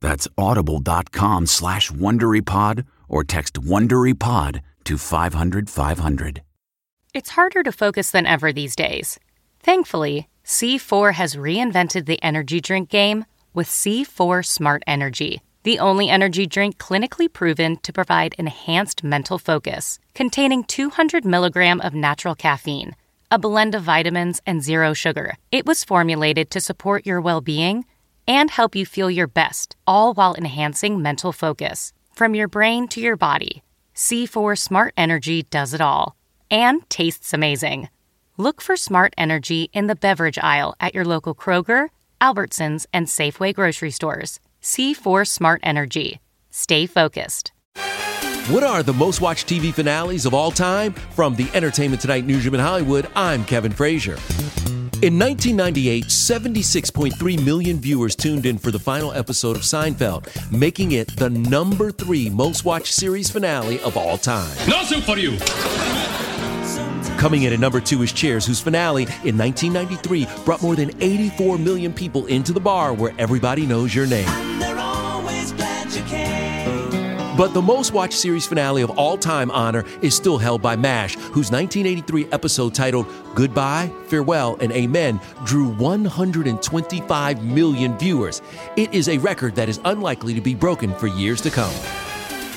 That's audible.com slash WonderyPod or text WonderyPod to 500 500. It's harder to focus than ever these days. Thankfully, C4 has reinvented the energy drink game with C4 Smart Energy, the only energy drink clinically proven to provide enhanced mental focus, containing 200 milligram of natural caffeine, a blend of vitamins, and zero sugar. It was formulated to support your well being and help you feel your best, all while enhancing mental focus. From your brain to your body, C4 Smart Energy does it all and tastes amazing. Look for Smart Energy in the beverage aisle at your local Kroger, Albertsons, and Safeway grocery stores. C4 Smart Energy. Stay focused. What are the most watched TV finales of all time? From the Entertainment Tonight newsroom in Hollywood, I'm Kevin Frazier. In 1998, 76.3 million viewers tuned in for the final episode of Seinfeld, making it the number three most watched series finale of all time. No soup for you! Coming in at number two is Cheers, whose finale in 1993 brought more than 84 million people into the bar where everybody knows your name. But the most watched series finale of all time honor is still held by MASH, whose 1983 episode titled Goodbye, Farewell, and Amen drew 125 million viewers. It is a record that is unlikely to be broken for years to come.